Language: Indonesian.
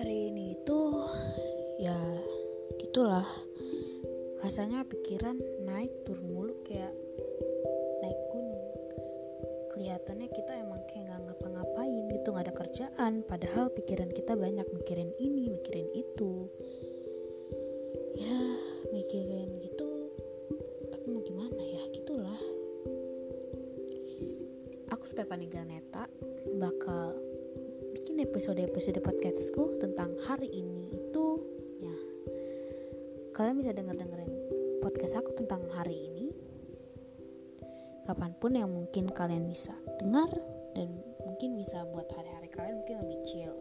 hari ini itu ya gitulah rasanya pikiran naik turun mulu kayak naik gunung. Kelihatannya kita emang kayak nggak ngapa-ngapain gitu nggak ada kerjaan. Padahal pikiran kita banyak mikirin ini mikirin itu. Ya mikirin gitu tapi mau gimana ya gitulah. Aku Stephanie Ganeta bakal episode-episode podcastku tentang hari ini itu ya kalian bisa denger dengerin podcast aku tentang hari ini. Kapan pun yang mungkin kalian bisa dengar dan mungkin bisa buat hari-hari kalian mungkin lebih chill